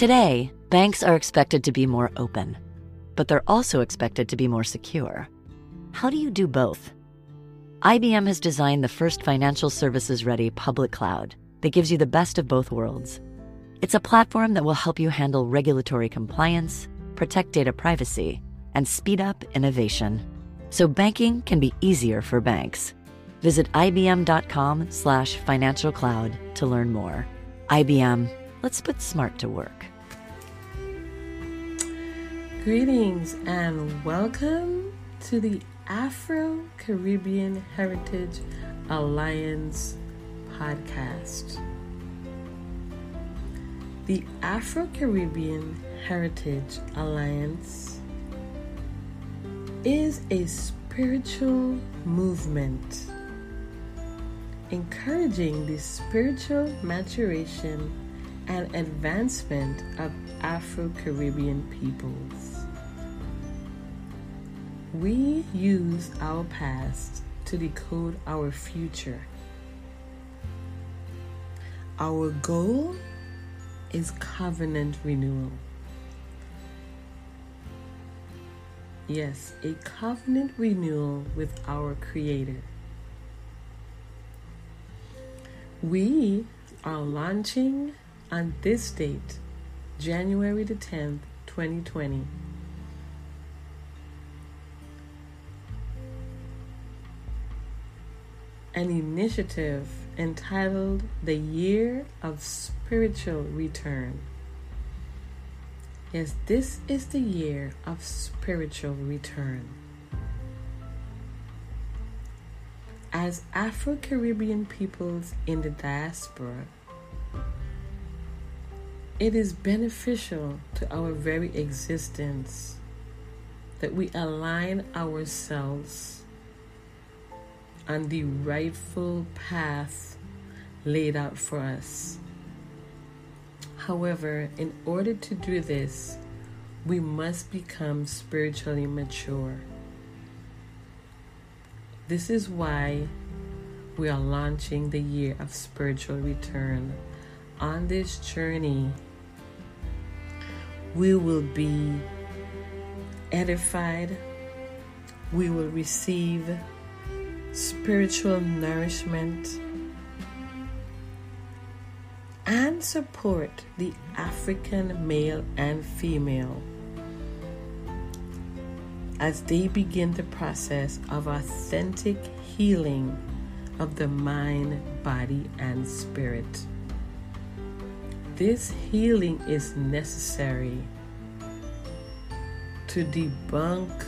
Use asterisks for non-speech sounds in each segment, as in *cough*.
Today, banks are expected to be more open, but they're also expected to be more secure. How do you do both? IBM has designed the first financial services ready public cloud that gives you the best of both worlds. It's a platform that will help you handle regulatory compliance, protect data privacy, and speed up innovation. So banking can be easier for banks. Visit ibm.com slash financial cloud to learn more. IBM, let's put smart to work. Greetings and welcome to the Afro Caribbean Heritage Alliance podcast. The Afro Caribbean Heritage Alliance is a spiritual movement encouraging the spiritual maturation and advancement of Afro Caribbean peoples. We use our past to decode our future. Our goal is covenant renewal. Yes, a covenant renewal with our Creator. We are launching on this date, January the 10th, 2020. An initiative entitled The Year of Spiritual Return. Yes, this is the year of spiritual return. As Afro Caribbean peoples in the diaspora, it is beneficial to our very existence that we align ourselves on the rightful path laid out for us. However, in order to do this, we must become spiritually mature. This is why we are launching the year of spiritual return. On this journey, we will be edified, we will receive spiritual nourishment, and support the African male and female as they begin the process of authentic healing of the mind, body, and spirit. This healing is necessary to debunk,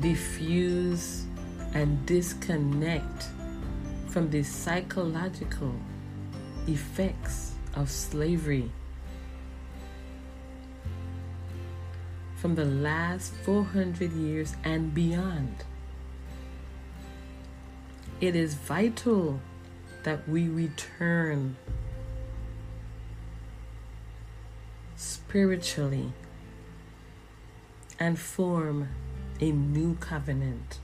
diffuse, and disconnect from the psychological effects of slavery from the last 400 years and beyond. It is vital that we return spiritually and form a new covenant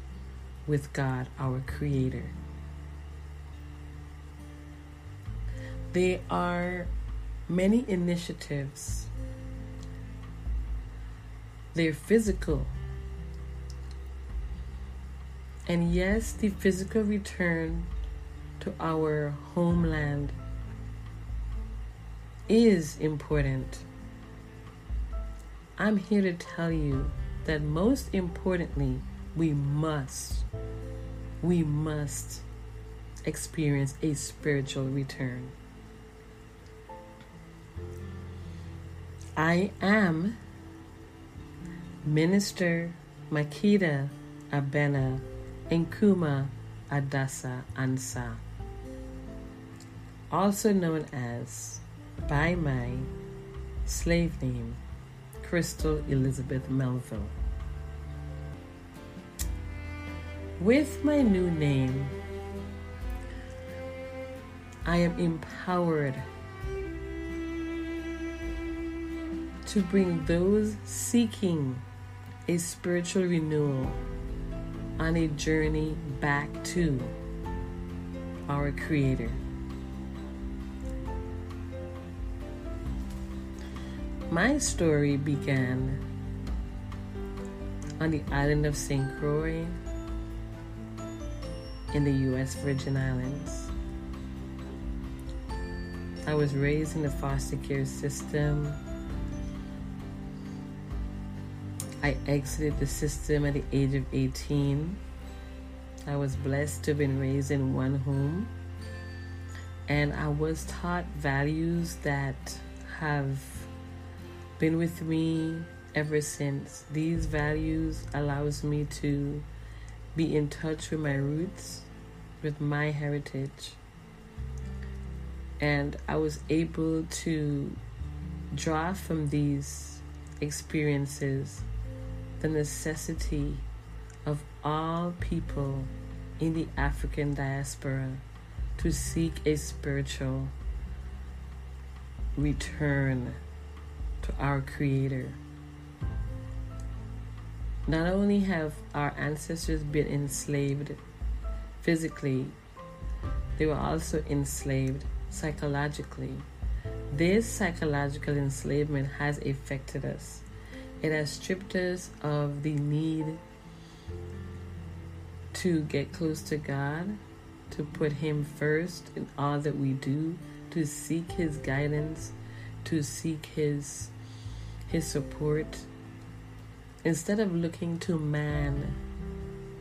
with God, our Creator. There are many initiatives they're physical. And yes, the physical return to our homeland is important. I'm here to tell you that most importantly, we must, we must experience a spiritual return. I am Minister Makita Abena Nkuma Adasa Ansa, also known as by my slave name, Crystal Elizabeth Melville. With my new name, I am empowered to bring those seeking a spiritual renewal on a journey back to our Creator. my story began on the island of St. Croix in the U.S. Virgin Islands. I was raised in the foster care system. I exited the system at the age of 18. I was blessed to have been raised in one home. And I was taught values that have been with me ever since. These values allows me to be in touch with my roots, with my heritage. And I was able to draw from these experiences the necessity of all people in the African diaspora to seek a spiritual return to our Creator. Not only have our ancestors been enslaved physically, they were also enslaved psychologically. This psychological enslavement has affected us. It has stripped us of the need to get close to God, to put Him first in all that we do, to seek His guidance, to seek His His support. Instead of looking to man,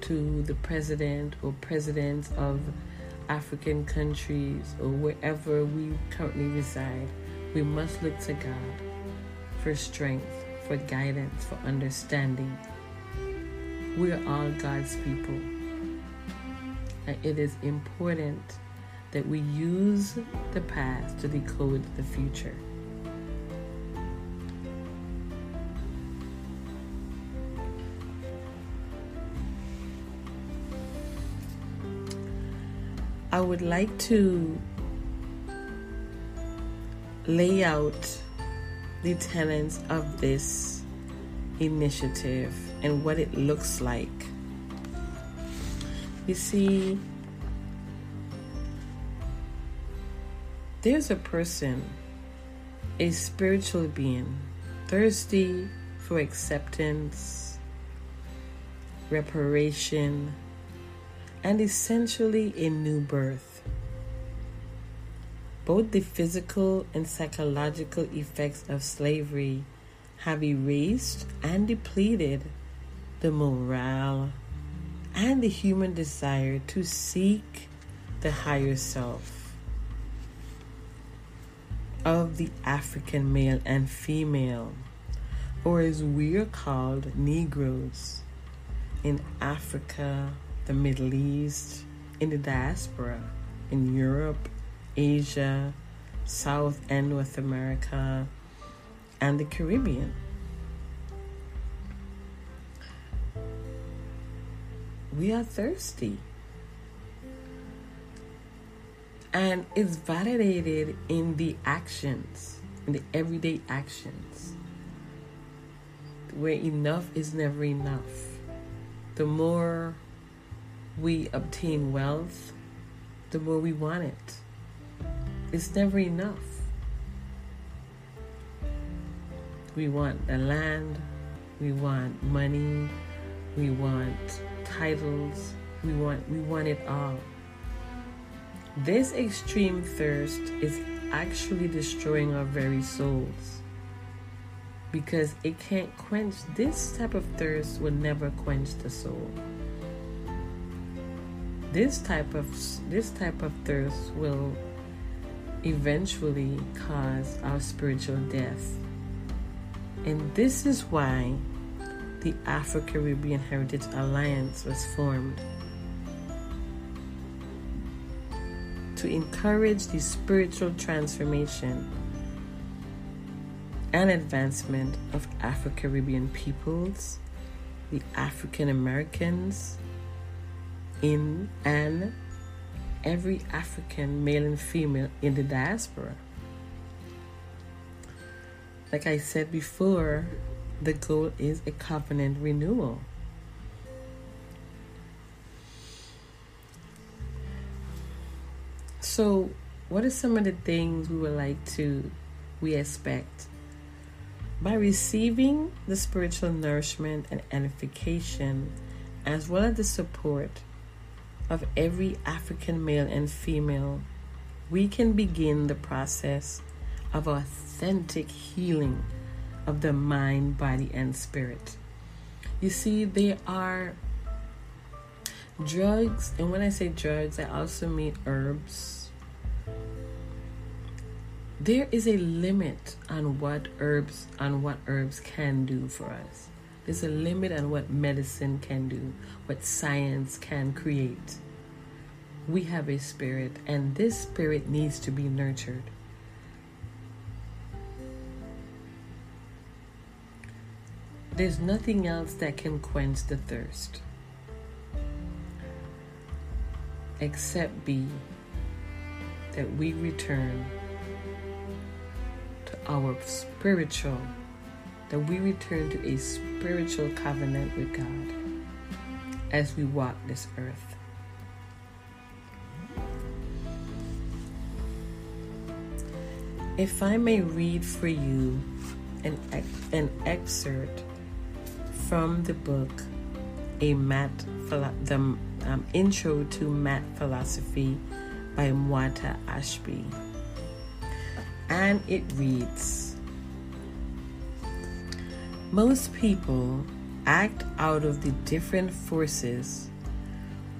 to the president or presidents of African countries or wherever we currently reside, we must look to God for strength, for guidance, for understanding. We are all God's people And it is important that we use the past to decode the future. I would like to lay out the tenets of this initiative and what it looks like. You see, there's a person, a spiritual being, thirsty for acceptance, reparation, and essentially a new birth. Both the physical and psychological effects of slavery have erased and depleted the morale and the human desire to seek the higher self of the African male and female, or as we are called, Negroes, in Africa, the Middle East, in the diaspora, in Europe, Asia, South and North America, and the Caribbean. we are thirsty. And it's validated in the actions, in the everyday actions, where enough is never enough. The more we obtain wealth, the more we want it. It's never enough. We want the land, we want money, we want titles. We want we want it all. This extreme thirst is actually destroying our very souls. Because it can't quench this type of thirst will never quench the soul. This type of this type of thirst will eventually cause our spiritual death. And this is why the Afro Caribbean Heritage Alliance was formed to encourage the spiritual transformation and advancement of Afro Caribbean peoples, the African Americans, in and every African male and female in the diaspora. Like I said before, the goal is a covenant renewal. So, what are some of the things we would like to, we expect By receiving the spiritual nourishment and edification, as well as the support of every African male and female, we can begin the process of authentic healing of the mind, body, and spirit. You see, there are drugs, and when I say drugs, I also mean herbs. There is a limit on what herbs on what herbs can do for us. There's a limit on what medicine can do, what science can create. We have a spirit, and this spirit needs to be nurtured. There's nothing else that can quench the thirst except be that we return to our spiritual, that we return to a spiritual covenant with God as we walk this earth. If I may read for you an, an excerpt from the book a math the um, intro to Maat philosophy by Muata Ashby and it reads most people act out of the different forces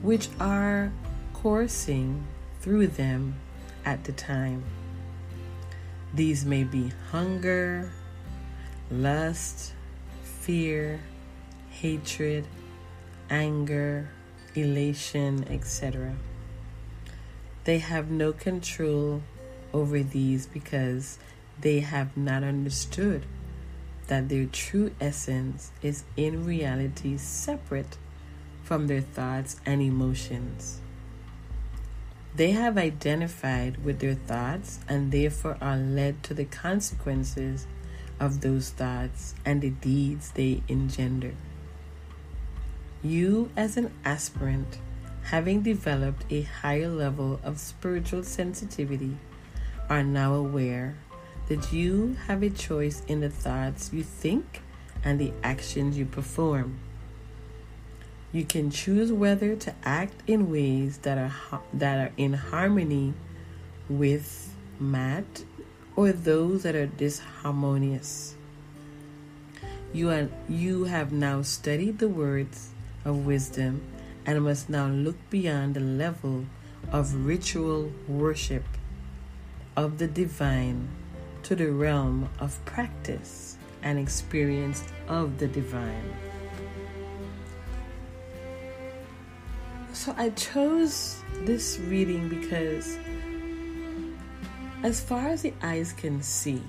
which are coursing through them at the time these may be hunger lust fear hatred, anger, elation, etc. They have no control over these because they have not understood that their true essence is in reality separate from their thoughts and emotions. They have identified with their thoughts and therefore are led to the consequences of those thoughts and the deeds they engender. You, as an aspirant, having developed a higher level of spiritual sensitivity, are now aware that you have a choice in the thoughts you think and the actions you perform. You can choose whether to act in ways that are that are in harmony with Maat or those that are disharmonious. You are you have now studied the words of wisdom and must now look beyond the level of ritual worship of the divine to the realm of practice and experience of the divine. So I chose this reading because, as far as the eyes can see,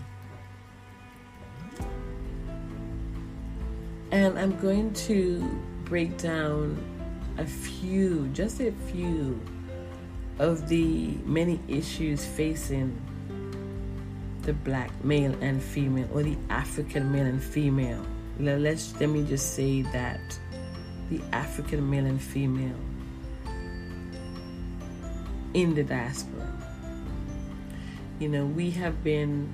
and I'm going to break down a few, just a few, of the many issues facing the black male and female, or the African male and female. Let's let me just say that the African male and female in the diaspora. You know, we have been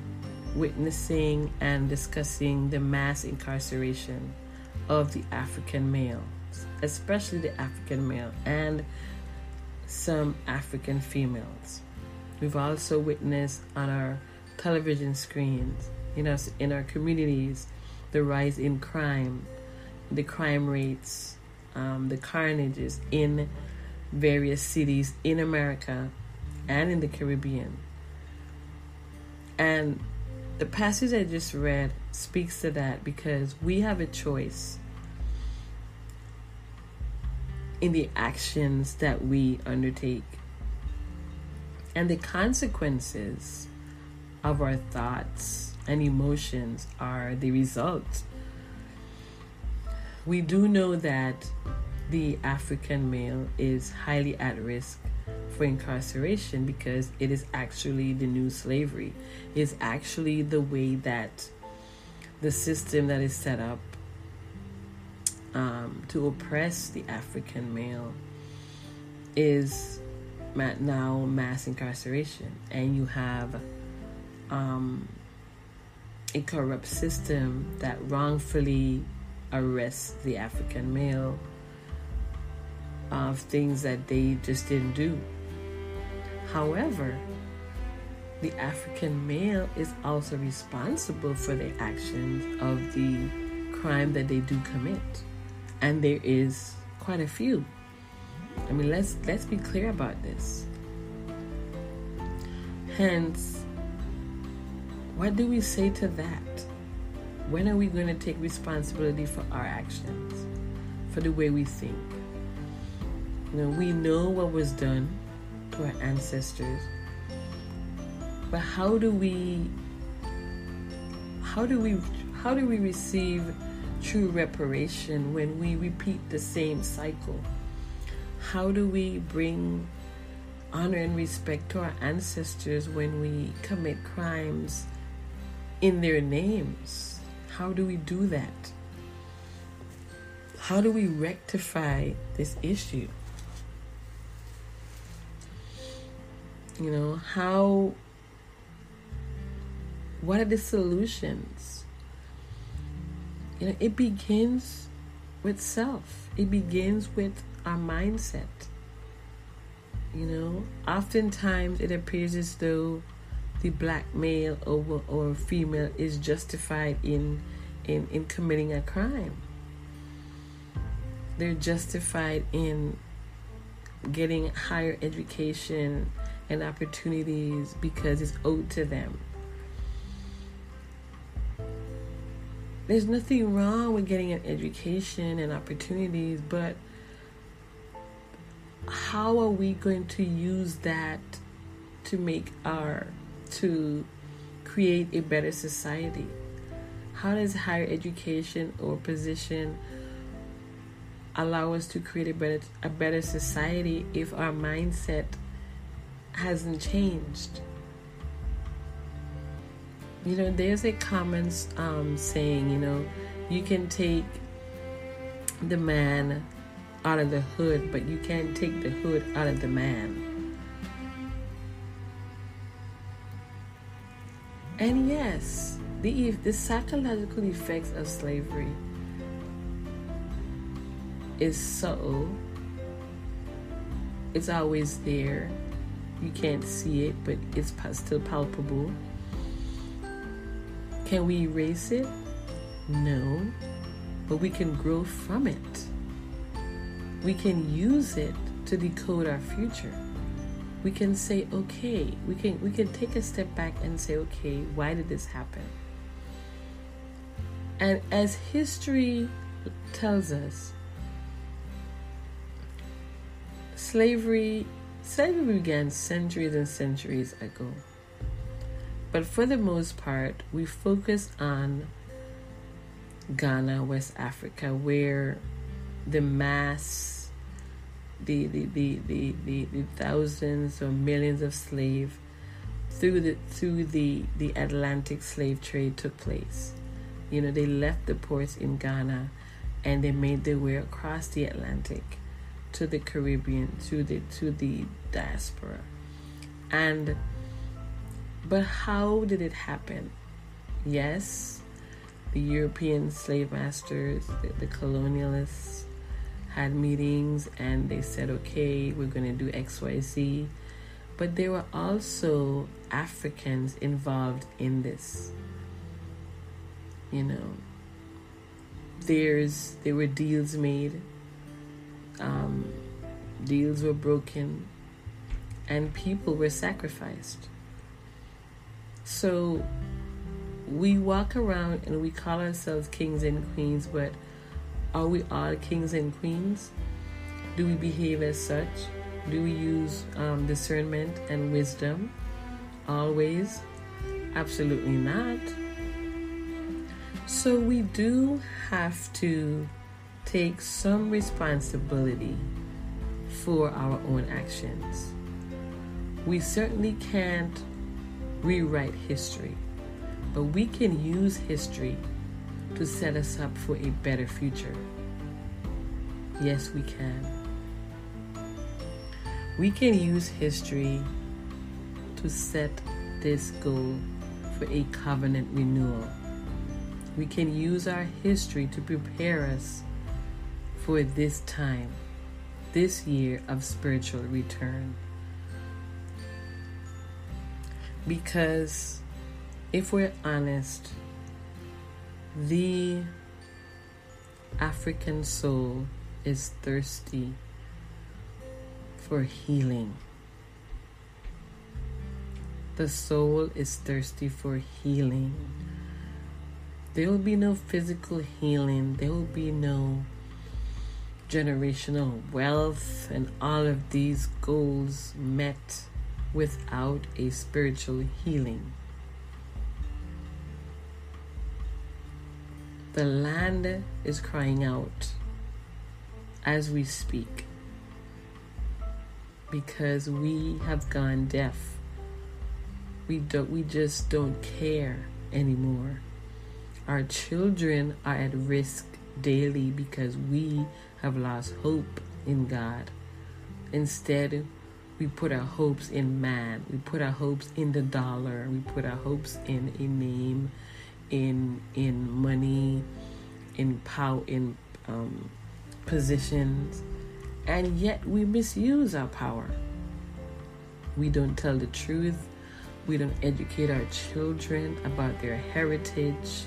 witnessing and discussing the mass incarceration of the African male, especially the African male and some African females. We've also witnessed on our television screens, you know, in our communities, the rise in crime, the crime rates, um, the carnages in various cities in America and in the Caribbean. And the passage I just read speaks to that because we have a choice in the actions that we undertake. And the consequences of our thoughts and emotions are the result. We do know that the African male is highly at risk for incarceration because it is actually the new slavery. It's actually the way that the system that is set up um, to oppress the African male is now mass incarceration, and you have um, a corrupt system that wrongfully arrests the African male of things that they just didn't do. However, the African male is also responsible for the actions of the crime that they do commit. And there is quite a few. I mean let's let's be clear about this. Hence, what do we say to that? When are we going to take responsibility for our actions, for the way we think? You know, we know what was done to our ancestors, but how do we how do we how do we receive true reparation when we repeat the same cycle? How do we bring honor and respect to our ancestors when we commit crimes in their names? How do we do that? How do we rectify this issue? You know, how, what are the solutions? You know, it begins with self, it begins with our mindset. You know, oftentimes it appears as though the black male or, or female is justified in, in, in committing a crime. They're justified in getting higher education and opportunities because it's owed to them. There's nothing wrong with getting an education and opportunities, but how are we going to use that to make our to create a better society how does higher education or position allow us to create a better a better society if our mindset hasn't changed you know there's a common um, saying you know you can take the man out of the hood, but you can't take the hood out of the man. And yes, the, the psychological effects of slavery is subtle. It's always there. You can't see it, but it's still palpable. Can we erase it? No. But we can grow from it we can use it to decode our future. We can say, okay, we can we can take a step back and say, okay, why did this happen? And as history tells us, slavery slavery began centuries and centuries ago. But for the most part, we focus on Ghana, West Africa, where the mass, the the, the, the, the, the thousands or millions of slaves through the through the, the Atlantic slave trade took place. You know, they left the ports in Ghana and they made their way across the Atlantic to the Caribbean, to the to the diaspora. And but how did it happen? Yes, the European slave masters, the, the colonialists, had meetings and they said, okay, we're going to do XYZ. But there were also Africans involved in this. You know, there's there were deals made, um, deals were broken, and people were sacrificed. So we walk around and we call ourselves kings and queens, but are we all kings and queens? Do we behave as such? Do we use um, discernment and wisdom always? Absolutely not. So we do have to take some responsibility for our own actions. We certainly can't rewrite history, but we can use history to set us up for a better future. Yes, we can. We can use history to set this goal for a covenant renewal We can use our history to prepare us for this time, this year of spiritual return. Because if we're honest, the African soul is thirsty for healing. The soul is thirsty for healing. There will be no physical healing, there will be no generational wealth and all of these goals met without a spiritual healing. The land is crying out as we speak because we have gone deaf. We don't we just don't care anymore. Our children are at risk daily because we have lost hope in God. Instead, we put our hopes in man. We put our hopes in the dollar. We put our hopes in a name, in in money, in power, in um, positions, and yet we misuse our power. We don't tell the truth. We don't educate our children about their heritage,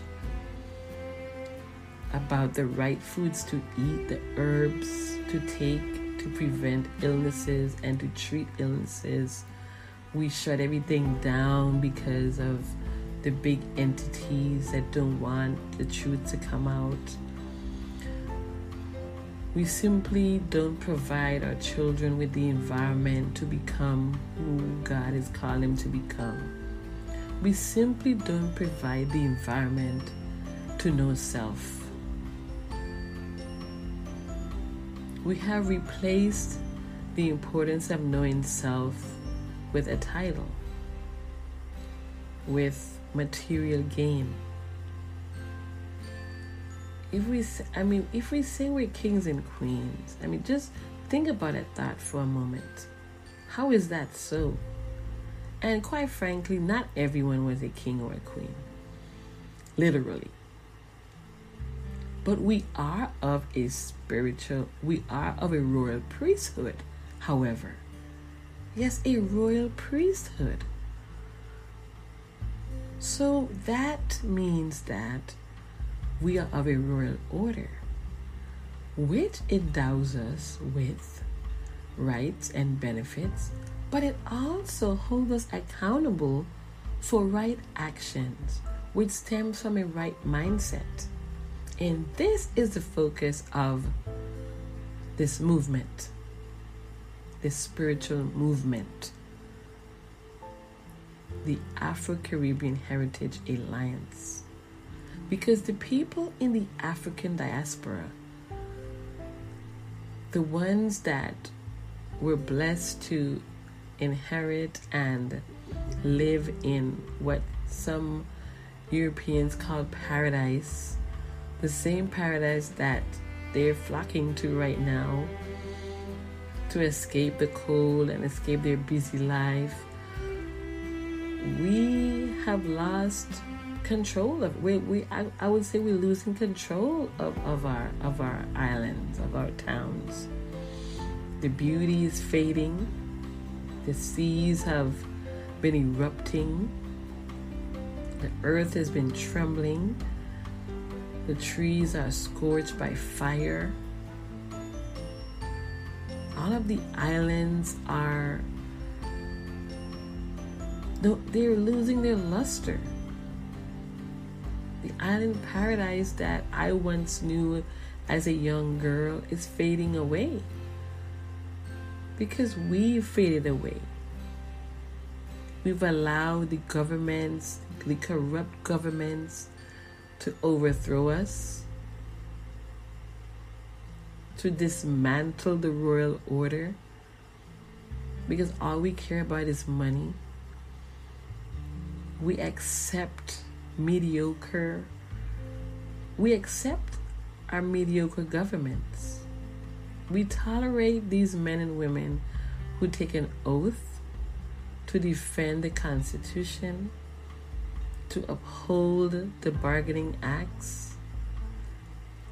about the right foods to eat, the herbs to take to prevent illnesses and to treat illnesses. We shut everything down because of the big entities that don't want the truth to come out. We simply don't provide our children with the environment to become who God has called them to become. We simply don't provide the environment to know self. We have replaced the importance of knowing self with a title, with material gain. If we, I mean, if we say we're kings and queens, I mean, just think about it that for a moment. How is that so? And quite frankly, not everyone was a king or a queen. Literally. But we are of a spiritual, we are of a royal priesthood, however. Yes, a royal priesthood. So that means that we are of a royal order, which endows us with rights and benefits, but it also holds us accountable for right actions, which stems from a right mindset. And this is the focus of this movement, this spiritual movement, the Afro Caribbean Heritage Alliance. Because the people in the African diaspora, the ones that were blessed to inherit and live in what some Europeans call paradise the same paradise that they're flocking to right now to escape the cold and escape their busy life. We have lost control of we, we I, I would say we're losing control of, of our of our islands, of our towns. The beauty is fading. The seas have been erupting. The earth has been trembling the trees are scorched by fire. All of the islands are they're losing their luster. The island paradise that I once knew as a young girl is fading away because we've faded away. We've allowed the governments, the corrupt governments, to overthrow us, to dismantle the royal order, because all we care about is money. We accept mediocre, we accept our mediocre governments. We tolerate these men and women who take an oath to defend the Constitution to uphold the bargaining acts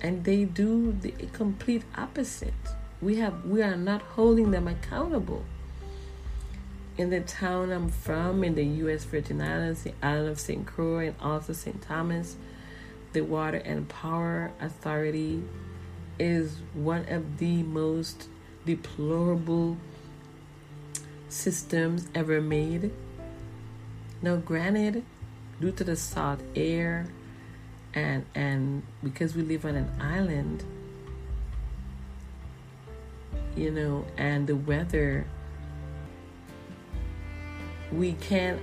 and they do the complete opposite we have we are not holding them accountable in the town i'm from in the u.s virgin islands the island of st croix and also st thomas the water and power authority is one of the most deplorable systems ever made. Now granted due to the salt air and and because we live on an island you know and the weather we can't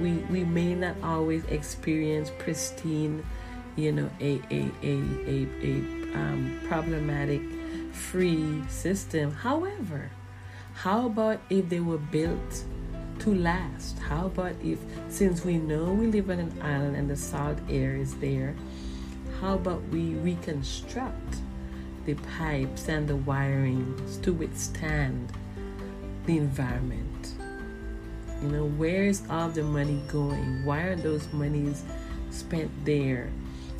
we we may not always experience pristine you know a a a a, a um, problematic free system however how about if they were built to last? How about if, since we know we live on an island and the salt air is there, how about we reconstruct the pipes and the wirings to withstand the environment? You know, where is all the money going? Why are those monies spent there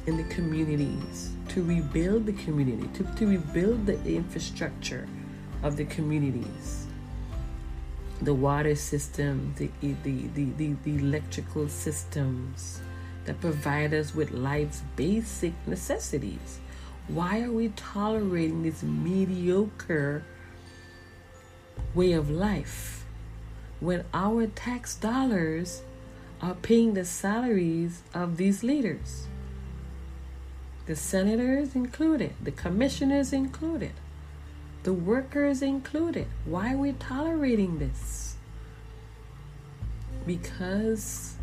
in the communities to rebuild the community, to, to rebuild the infrastructure of the communities? the water system, the, the, the, the, the electrical systems that provide us with life's basic necessities. Why are we tolerating this mediocre way of life when our tax dollars are paying the salaries of these leaders? The senators included, the commissioners included the workers included. Why are we tolerating this? Because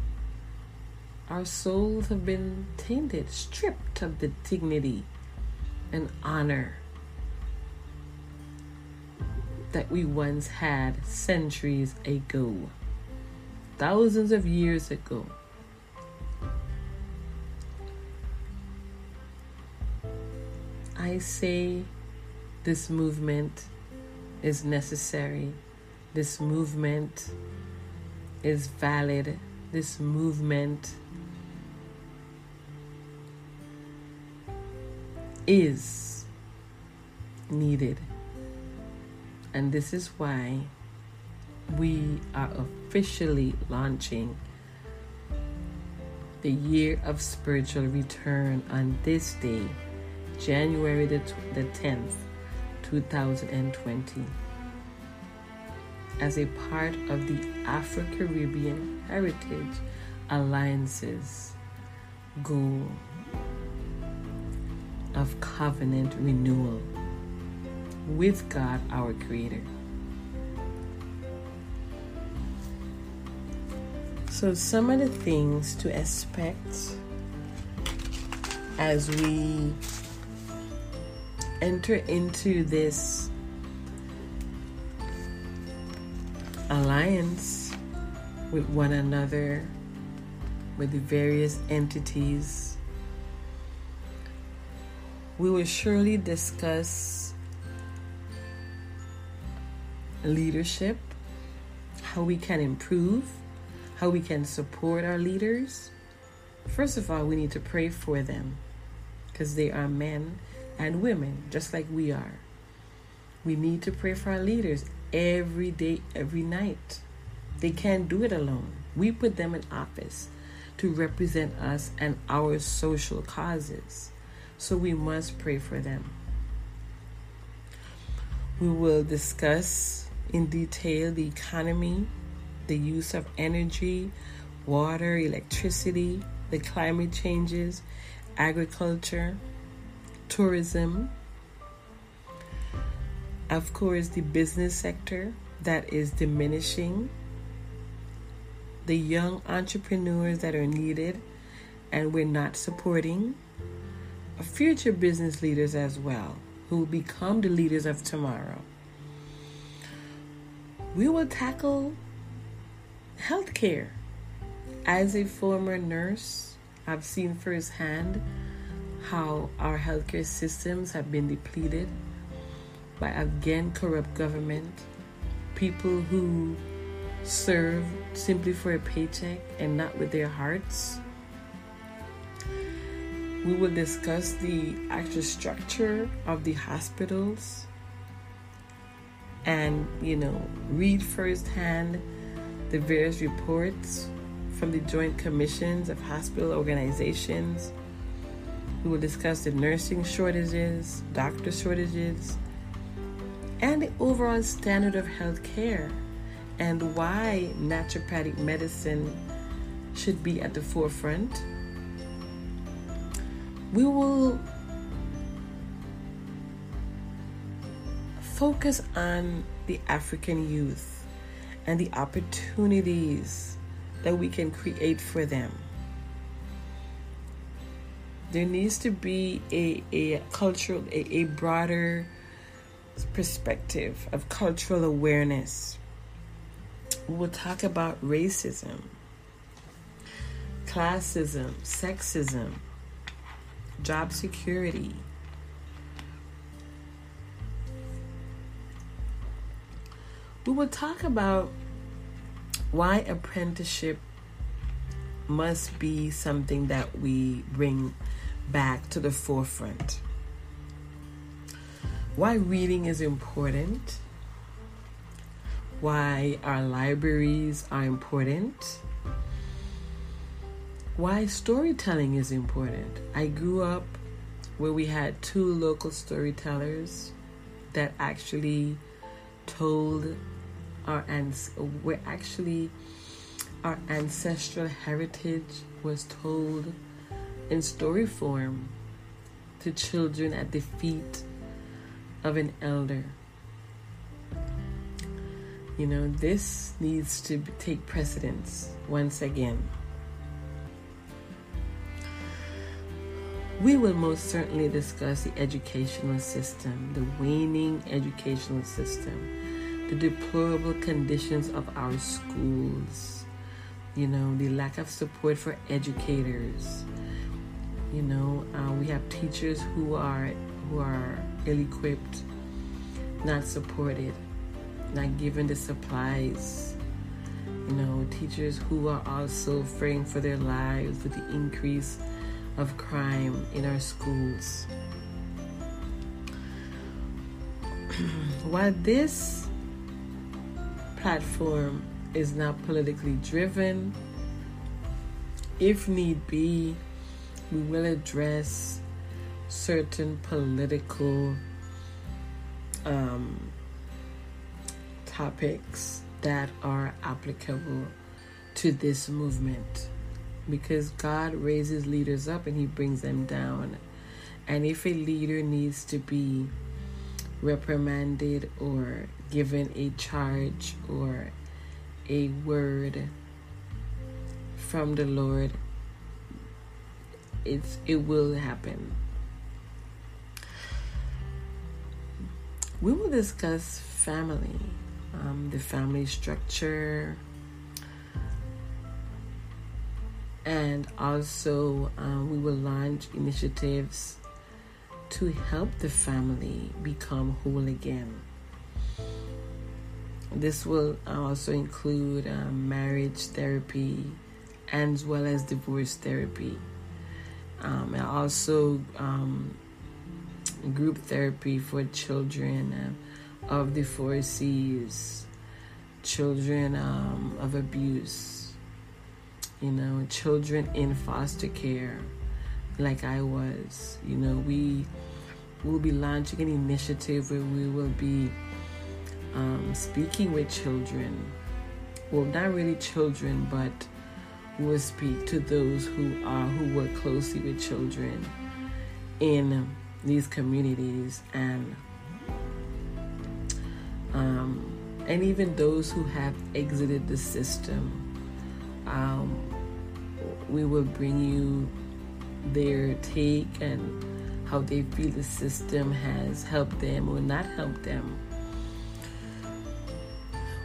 our souls have been tainted, stripped of the dignity and honor that we once had centuries ago, thousands of years ago. I say this movement is necessary. This movement is valid. This movement is needed. And this is why we are officially launching the year of spiritual return on this day, January the, the 10th, 2020 as a part of the Afro Caribbean Heritage Alliance's goal of covenant renewal with God our Creator. So, some of the things to expect as we enter into this alliance with one another, with the various entities, we will surely discuss leadership, how we can improve, how we can support our leaders. First of all, we need to pray for them because they are men and women, just like we are. We need to pray for our leaders every day, every night. They can't do it alone. We put them in office to represent us and our social causes. So we must pray for them. We will discuss in detail the economy, the use of energy, water, electricity, the climate changes, agriculture, tourism, of course, the business sector that is diminishing, the young entrepreneurs that are needed and we're not supporting, future business leaders as well who will become the leaders of tomorrow. We will tackle healthcare. As a former nurse, I've seen firsthand how our healthcare systems have been depleted by again corrupt government, people who serve simply for a paycheck and not with their hearts. We will discuss the actual structure of the hospitals and, you know, read firsthand the various reports from the Joint Commissions of Hospital Organizations. We will discuss the nursing shortages, doctor shortages, and the overall standard of health care and why naturopathic medicine should be at the forefront. We will focus on the African youth and the opportunities that we can create for them. There needs to be a, a cultural, a, a broader perspective of cultural awareness. We will talk about racism, classism, sexism, job security. We will talk about why apprenticeship must be something that we bring back to the forefront. Why reading is important, why our libraries are important, why storytelling is important. I grew up where we had two local storytellers that actually told our ans where actually our ancestral heritage was told in story form to children at the feet of an elder. You know, this needs to take precedence once again. We will most certainly discuss the educational system, the waning educational system, the deplorable conditions of our schools, you know, the lack of support for educators. You know, uh, we have teachers who are who are ill-equipped, not supported, not given the supplies. You know, teachers who are also fearing for their lives with the increase of crime in our schools. *clears throat* While this platform is not politically driven, if need be, we will address certain political um, topics that are applicable to this movement because God raises leaders up and he brings them down. And if a leader needs to be reprimanded or given a charge or a word from the Lord, it's it will happen. We will discuss family, um, the family structure, and also um, we will launch initiatives to help the family become whole again. This will also include um, marriage therapy as well as divorce therapy. Um, and also um, group therapy for children uh, of the four C's, children um, of abuse, you know, children in foster care, like I was. You know, we will be launching an initiative where we will be um, speaking with children. Well, not really children, but will speak to those who are who work closely with children in these communities and um, and even those who have exited the system. Um, we will bring you their take and how they feel the system has helped them or not helped them.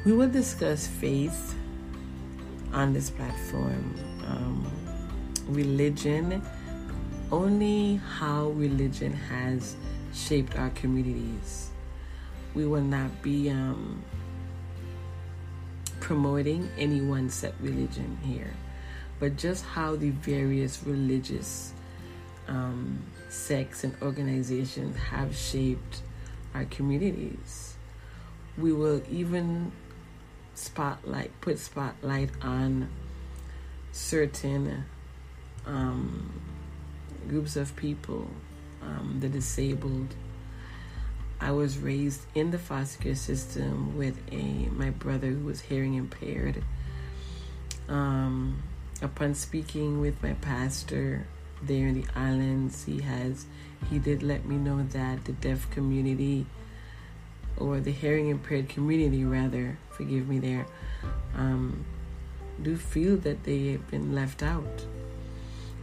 We will discuss faith on this platform, um, religion, only how religion has shaped our communities. We will not be um, promoting any one set religion here, but just how the various religious um, sects and organizations have shaped our communities. We will even spotlight, put spotlight on certain um, groups of people, um, the disabled. I was raised in the foster care system with a my brother who was hearing impaired. Um, upon speaking with my pastor there in the islands, he has he did let me know that the deaf community or the hearing impaired community rather, forgive me there, um, do feel that they have been left out.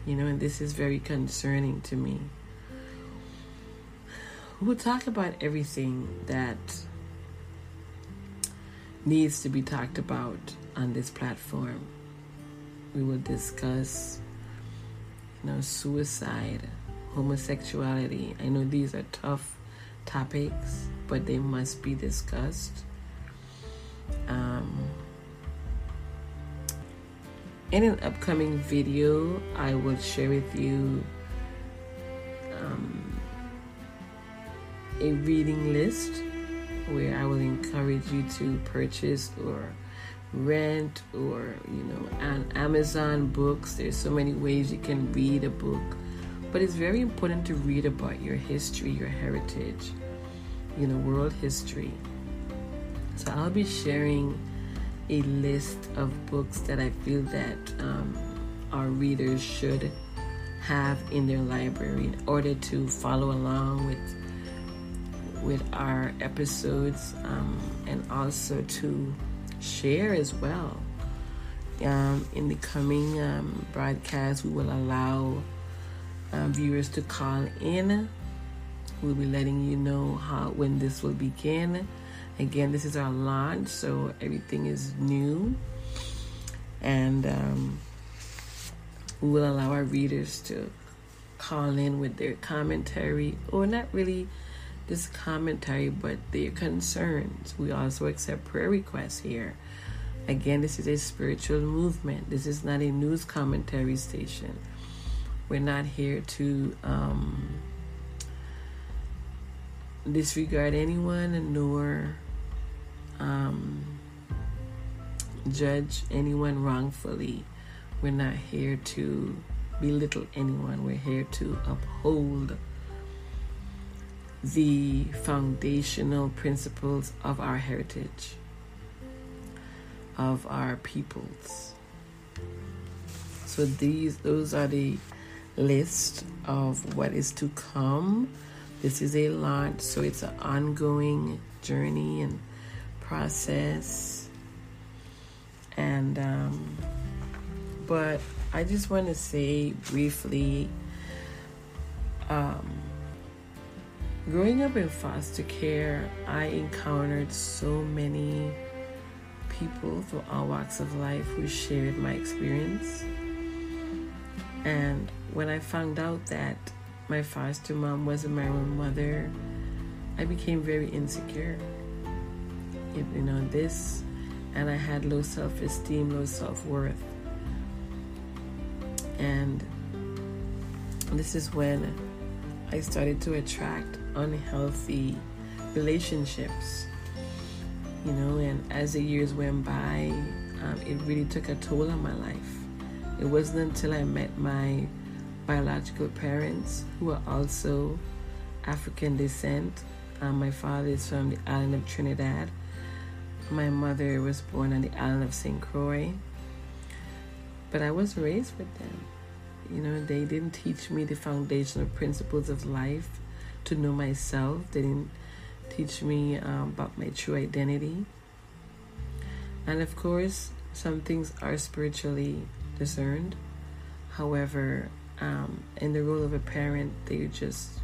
You know, and this is very concerning to me. We'll talk about everything that needs to be talked about on this platform. We will discuss, you know, suicide, homosexuality. I know these are tough topics, but they must be discussed. Um, in an upcoming video, I will share with you um, a reading list where I will encourage you to purchase or rent or you know on Amazon books. There's so many ways you can read a book, but it's very important to read about your history, your heritage, you know, world history. So I'll be sharing a list of books that I feel that um, our readers should have in their library in order to follow along with with our episodes um, and also to share as well. Um, in the coming um, broadcast, we will allow um, viewers to call in. We'll be letting you know how when this will begin Again, this is our launch, so everything is new. And um, we will allow our readers to call in with their commentary, or not really just commentary, but their concerns. We also accept prayer requests here. Again, this is a spiritual movement. This is not a news commentary station. We're not here to um, disregard anyone nor um, judge anyone wrongfully. We're not here to belittle anyone. We're here to uphold the foundational principles of our heritage, of our peoples. So these those are the list of what is to come. This is a launch, so it's an ongoing journey and process. And, um, but I just want to say briefly um, growing up in foster care, I encountered so many people from all walks of life who shared my experience. And when I found out that my foster mom wasn't my own mother, I became very insecure you know, this, and I had low self esteem, low self worth. And this is when I started to attract unhealthy relationships. You know, and as the years went by, um, it really took a toll on my life. It wasn't until I met my biological parents, who are also African descent. Um, my father is from the island of Trinidad, my mother was born on the island of St. Croix, but I was raised with them. You know, they didn't teach me the foundational principles of life to know myself. They didn't teach me um, about my true identity. And of course, some things are spiritually discerned. However, um, in the role of a parent, they just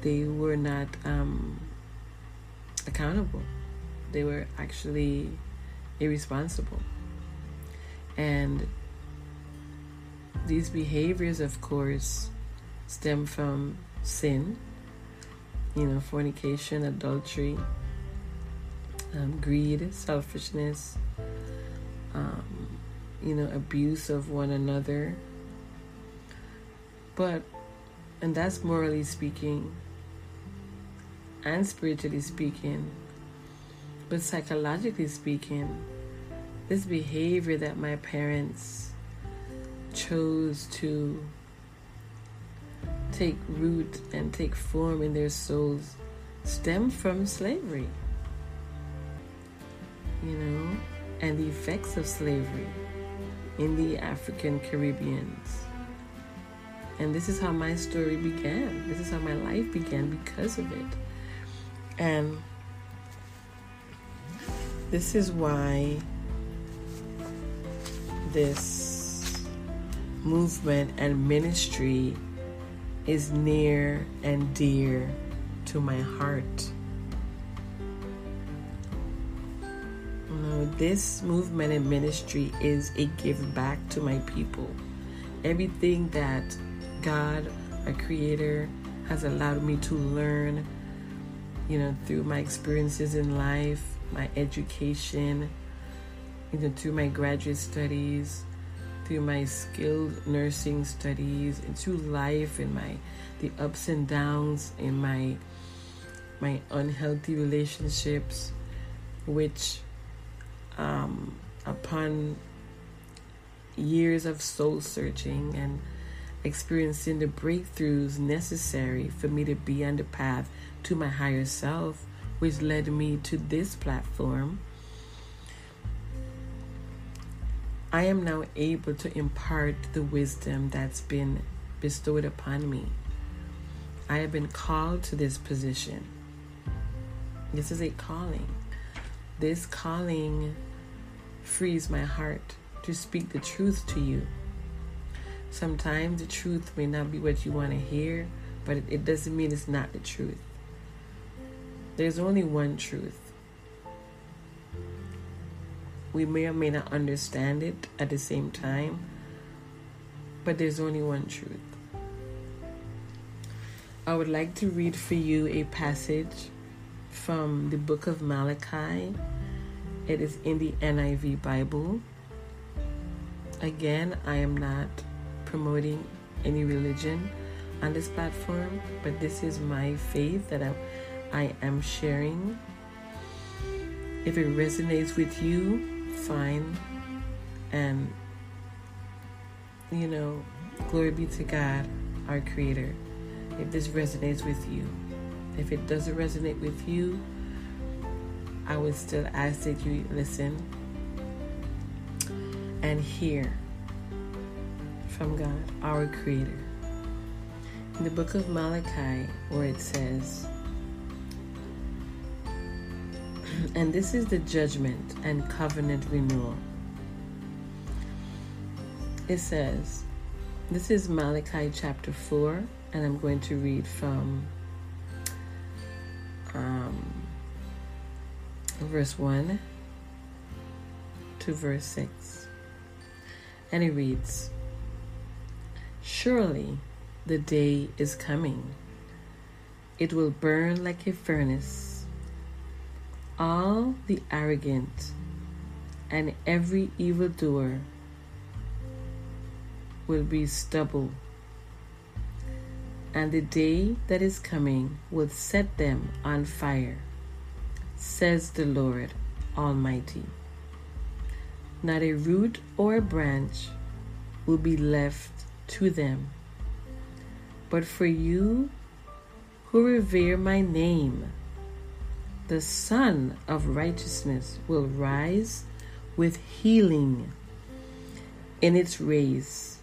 they were not um, accountable. They were actually irresponsible. And these behaviors, of course, stem from sin, you know, fornication, adultery, um, greed, selfishness, um, you know, abuse of one another, But, and that's morally speaking and spiritually speaking, but psychologically speaking, this behavior that my parents chose to take root and take form in their souls stem from slavery. You know, and the effects of slavery in the African Caribbeans. And this is how my story began. This is how my life began because of it. And this is why this movement and ministry is near and dear to my heart. This movement and ministry is a give back to my people. Everything that God, our Creator, has allowed me to learn, you know, through my experiences in life, my education, you know, through my graduate studies, through my skilled nursing studies, and through life and my the ups and downs in my my unhealthy relationships, which um, upon years of soul searching and experiencing the breakthroughs necessary for me to be on the path to my higher self, which led me to this platform. I am now able to impart the wisdom that's been bestowed upon me. I have been called to this position. This is a calling. This calling frees my heart to speak the truth to you. Sometimes the truth may not be what you want to hear, but it doesn't mean it's not the truth. There's only one truth. We may or may not understand it at the same time, but there's only one truth. I would like to read for you a passage from the book of Malachi. It is in the NIV Bible. Again, I am not promoting any religion on this platform, but this is my faith that I, I am sharing. If it resonates with you, fine. And, you know, glory be to God, our Creator. If this resonates with you, if it doesn't resonate with you, I would still ask that you listen and hear from God, our Creator. In the book of Malachi, where it says, *clears throat* and this is the judgment and covenant renewal. It says, this is Malachi chapter 4, and I'm going to read from um, verse 1 to verse 6. And it reads Surely the day is coming, it will burn like a furnace. All the arrogant and every evildoer will be stubble, and the day that is coming will set them on fire, says the Lord Almighty. Not a root or a branch will be left to them. But for you who revere my name, the Sun of Righteousness will rise with healing in its rays,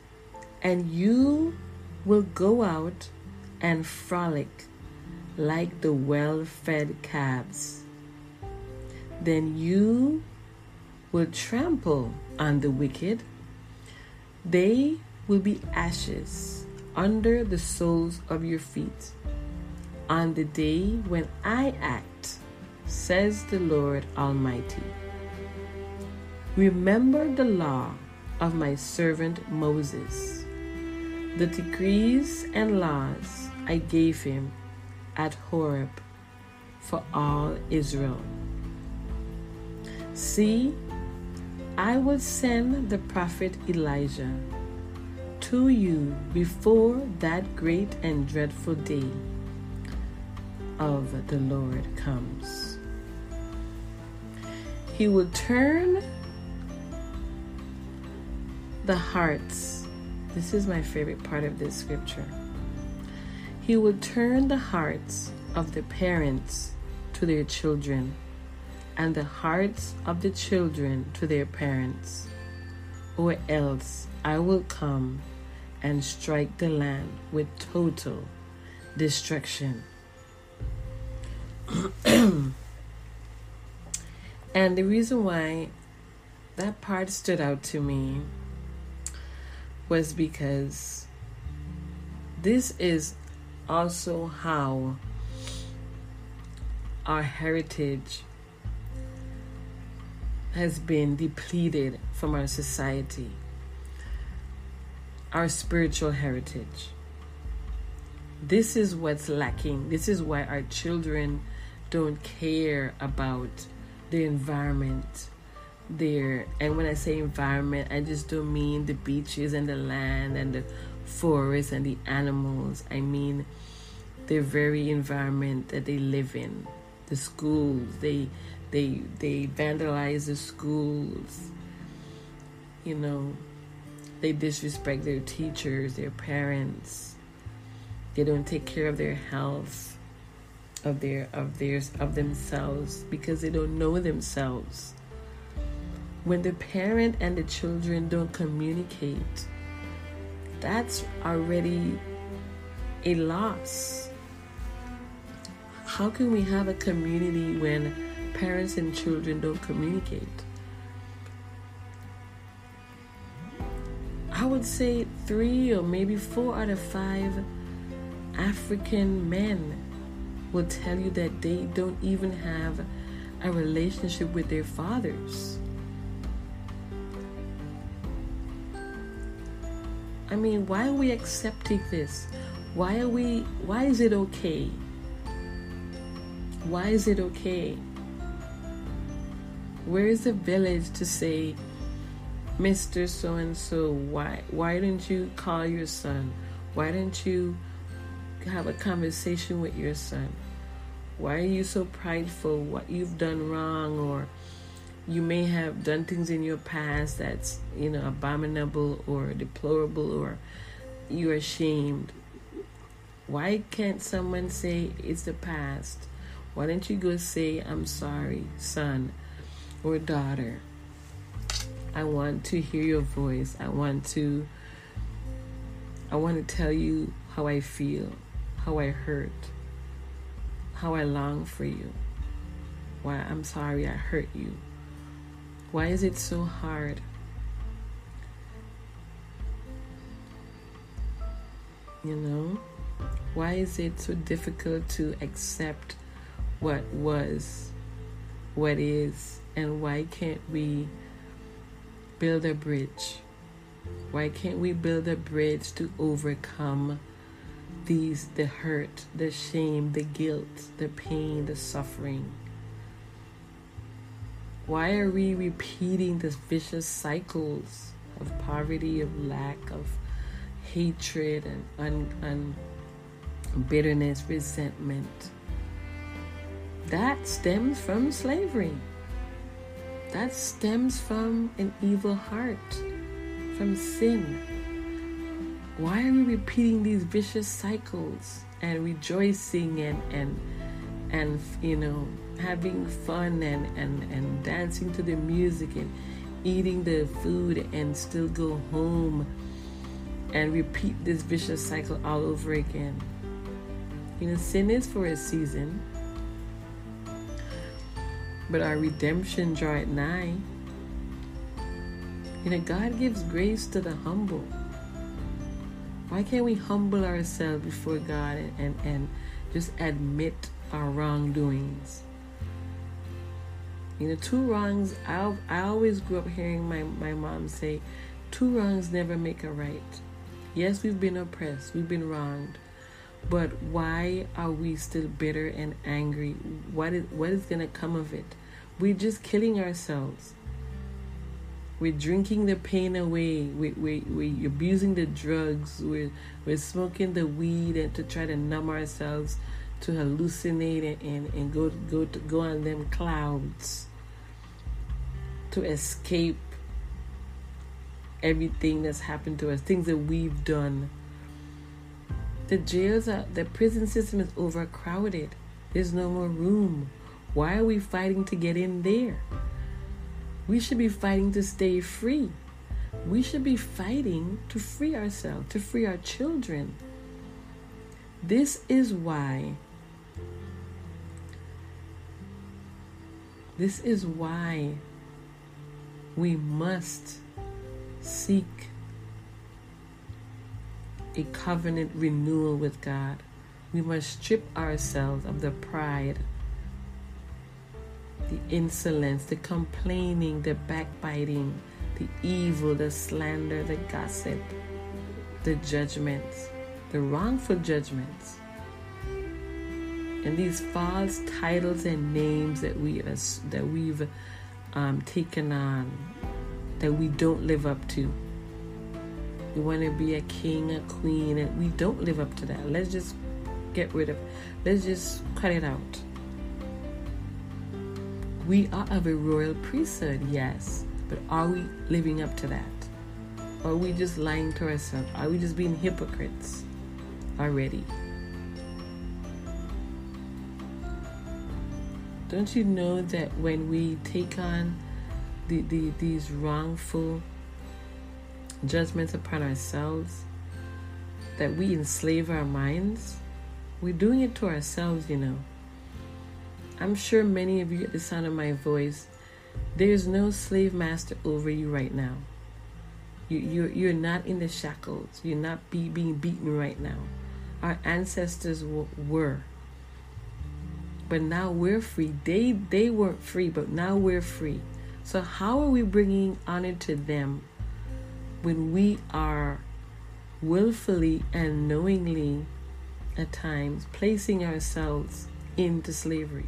and you will go out and frolic like the well fed calves. Then you will trample on the wicked. They will be ashes under the soles of your feet on the day when I act, says the Lord Almighty. Remember the law of my servant Moses, the decrees and laws I gave him at Horeb for all Israel. See, I will send the prophet Elijah to you before that great and dreadful day of the Lord comes. He will turn the hearts. This is my favorite part of this scripture. He will turn the hearts of the parents to their children and the hearts of the children to their parents, or else I will come and strike the land with total destruction. *clears throat* and the reason why that part stood out to me was because this is also how our heritage has been depleted from our society, our spiritual heritage. This is what's lacking. This is why our children don't care about the environment there. And when I say environment, I just don't mean the beaches and the land and the forest and the animals. I mean the very environment that they live in, the schools. They they they vandalize the schools. You know, they disrespect their teachers, their parents. They don't take care of their health, of their of theirs of themselves because they don't know themselves. When the parent and the children don't communicate, that's already a loss. How can we have a community when parents and children don't communicate. I would say three or maybe four out of five African men will tell you that they don't even have a relationship with their fathers. I mean, why are we accepting this? Why are we why is it okay? Why is it okay? Where is the village to say, Mr. So and so, why why didn't you call your son? Why didn't you have a conversation with your son? Why are you so prideful? What you've done wrong or you may have done things in your past that's, you know, abominable or deplorable or you're ashamed. Why can't someone say it's the past? Why don't you go say, I'm sorry, son? or daughter, I want to hear your voice. I want to I want to tell you how I feel, how I hurt, how I long for you. Why I'm sorry I hurt you. Why is it so hard? You know? Why is it so difficult to accept what was, what is, and why can't we build a bridge? Why can't we build a bridge to overcome these the hurt, the shame, the guilt, the pain, the suffering? Why are we repeating these vicious cycles of poverty, of lack, of hatred, and, and, and bitterness, resentment? That stems from slavery. That stems from an evil heart, from sin. Why are we repeating these vicious cycles and rejoicing and and and you know having fun and and and dancing to the music and eating the food and still go home and repeat this vicious cycle all over again? You know, sin is for a season but our redemption draweth nigh. You know, God gives grace to the humble. Why can't we humble ourselves before God and, and, and just admit our wrongdoings? You know, two wrongs, I, I always grew up hearing my, my mom say, two wrongs never make a right. Yes, we've been oppressed, we've been wronged, but why are we still bitter and angry? What is, what is going to come of it? We're just killing ourselves. we're drinking the pain away. We, we, we're abusing the drugs. We're, we're smoking the weed and to try to numb ourselves, to hallucinate and, and go, go, to, go on them clouds, to escape everything that's happened to us, things that we've done. The jails are, the prison system is overcrowded. There's no more room. Why are we fighting to get in there? We should be fighting to stay free. We should be fighting to free ourselves, to free our children. This is why. This is why we must seek a covenant renewal with God. We must strip ourselves of the pride the insolence, the complaining, the backbiting, the evil, the slander, the gossip, the judgments, the wrongful judgments, and these false titles and names that we that we've um, taken on that we don't live up to. We want to be a king, a queen, and we don't live up to that. Let's just get rid of. Let's just cut it out. We are of a royal priesthood, yes, but are we living up to that? Or are we just lying to ourselves? Are we just being hypocrites already? Don't you know that when we take on the, the, these wrongful judgments upon ourselves, that we enslave our minds? We're doing it to ourselves, you know. I'm sure many of you at the sound of my voice, there's no slave master over you right now. You, you're, you're not in the shackles. You're not be, being beaten right now. Our ancestors were. But now we're free. They, they weren't free, but now we're free. So, how are we bringing honor to them when we are willfully and knowingly, at times, placing ourselves into slavery?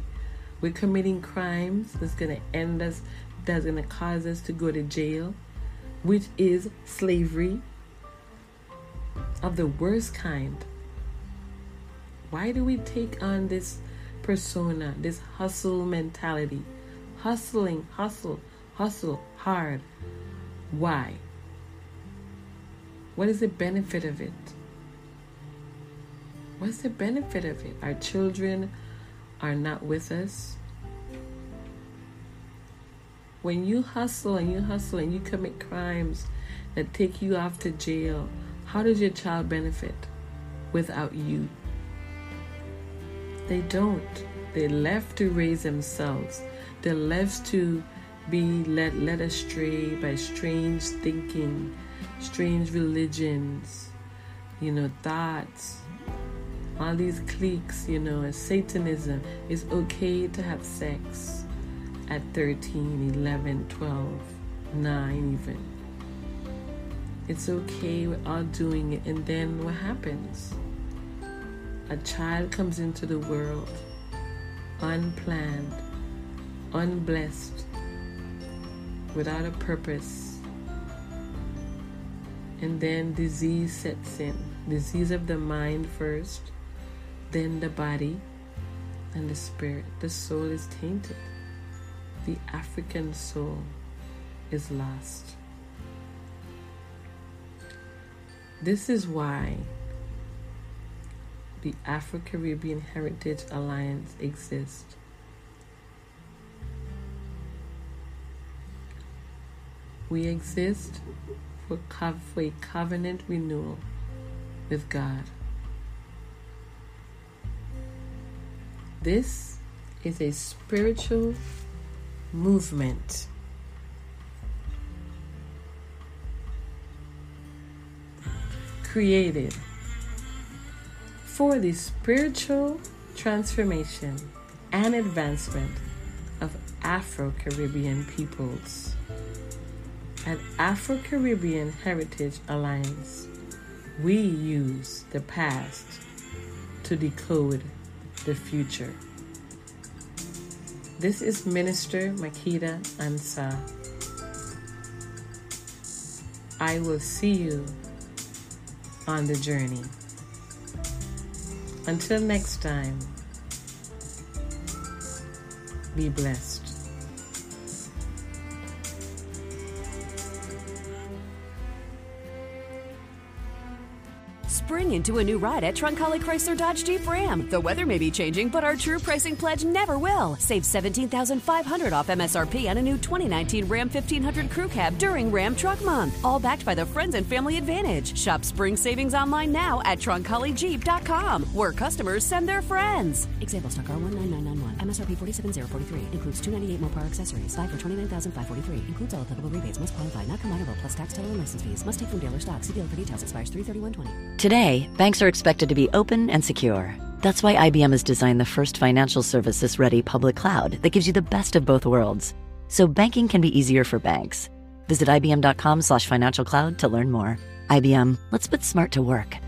We're committing crimes that's going to end us, that's going to cause us to go to jail, which is slavery of the worst kind. Why do we take on this persona, this hustle mentality? Hustling, hustle, hustle hard. Why? What is the benefit of it? What's the benefit of it? Our children are not with us. When you hustle and you hustle and you commit crimes that take you off to jail, how does your child benefit without you? They don't. They're left to raise themselves. They're left to be led, led astray by strange thinking, strange religions, you know, thoughts, all these cliques, you know, Satanism. It's okay to have sex at 13, 11, 12, 9, even. It's okay, we're all doing it. And then what happens? A child comes into the world unplanned, unblessed, without a purpose. And then disease sets in. Disease of the mind first, then the body and the spirit. The soul is tainted. The African soul is lost. This is why the Afro Caribbean Heritage Alliance exists. We exist for, co- for a covenant renewal with God. This is a spiritual movement. Created for the spiritual transformation and advancement of Afro Caribbean peoples. At Afro Caribbean Heritage Alliance, we use the past to decode the future. This is Minister Makita Ansa. I will see you on the journey. Until next time, be blessed. Into a new ride at Trunkali Chrysler Dodge Jeep Ram. The weather may be changing, but our true pricing pledge never will. Save 17500 off MSRP on a new 2019 Ram 1500 Crew Cab during Ram Truck Month. All backed by the Friends and Family Advantage. Shop spring savings online now at TrunkaliJeep.com, where customers send their friends. Example stock R19991. MSRP 47043. Includes 298 Mopar accessories. 5 for 29543 Includes all applicable rebates. Must qualify. Not combinable plus tax, title, and license fees. Must take from dealer stock. See dealer for details. Expires 33120. Banks are expected to be open and secure. That's why IBM has designed the first financial services ready public cloud that gives you the best of both worlds. So banking can be easier for banks. Visit IBM.com slash financial cloud to learn more. IBM, let's put smart to work.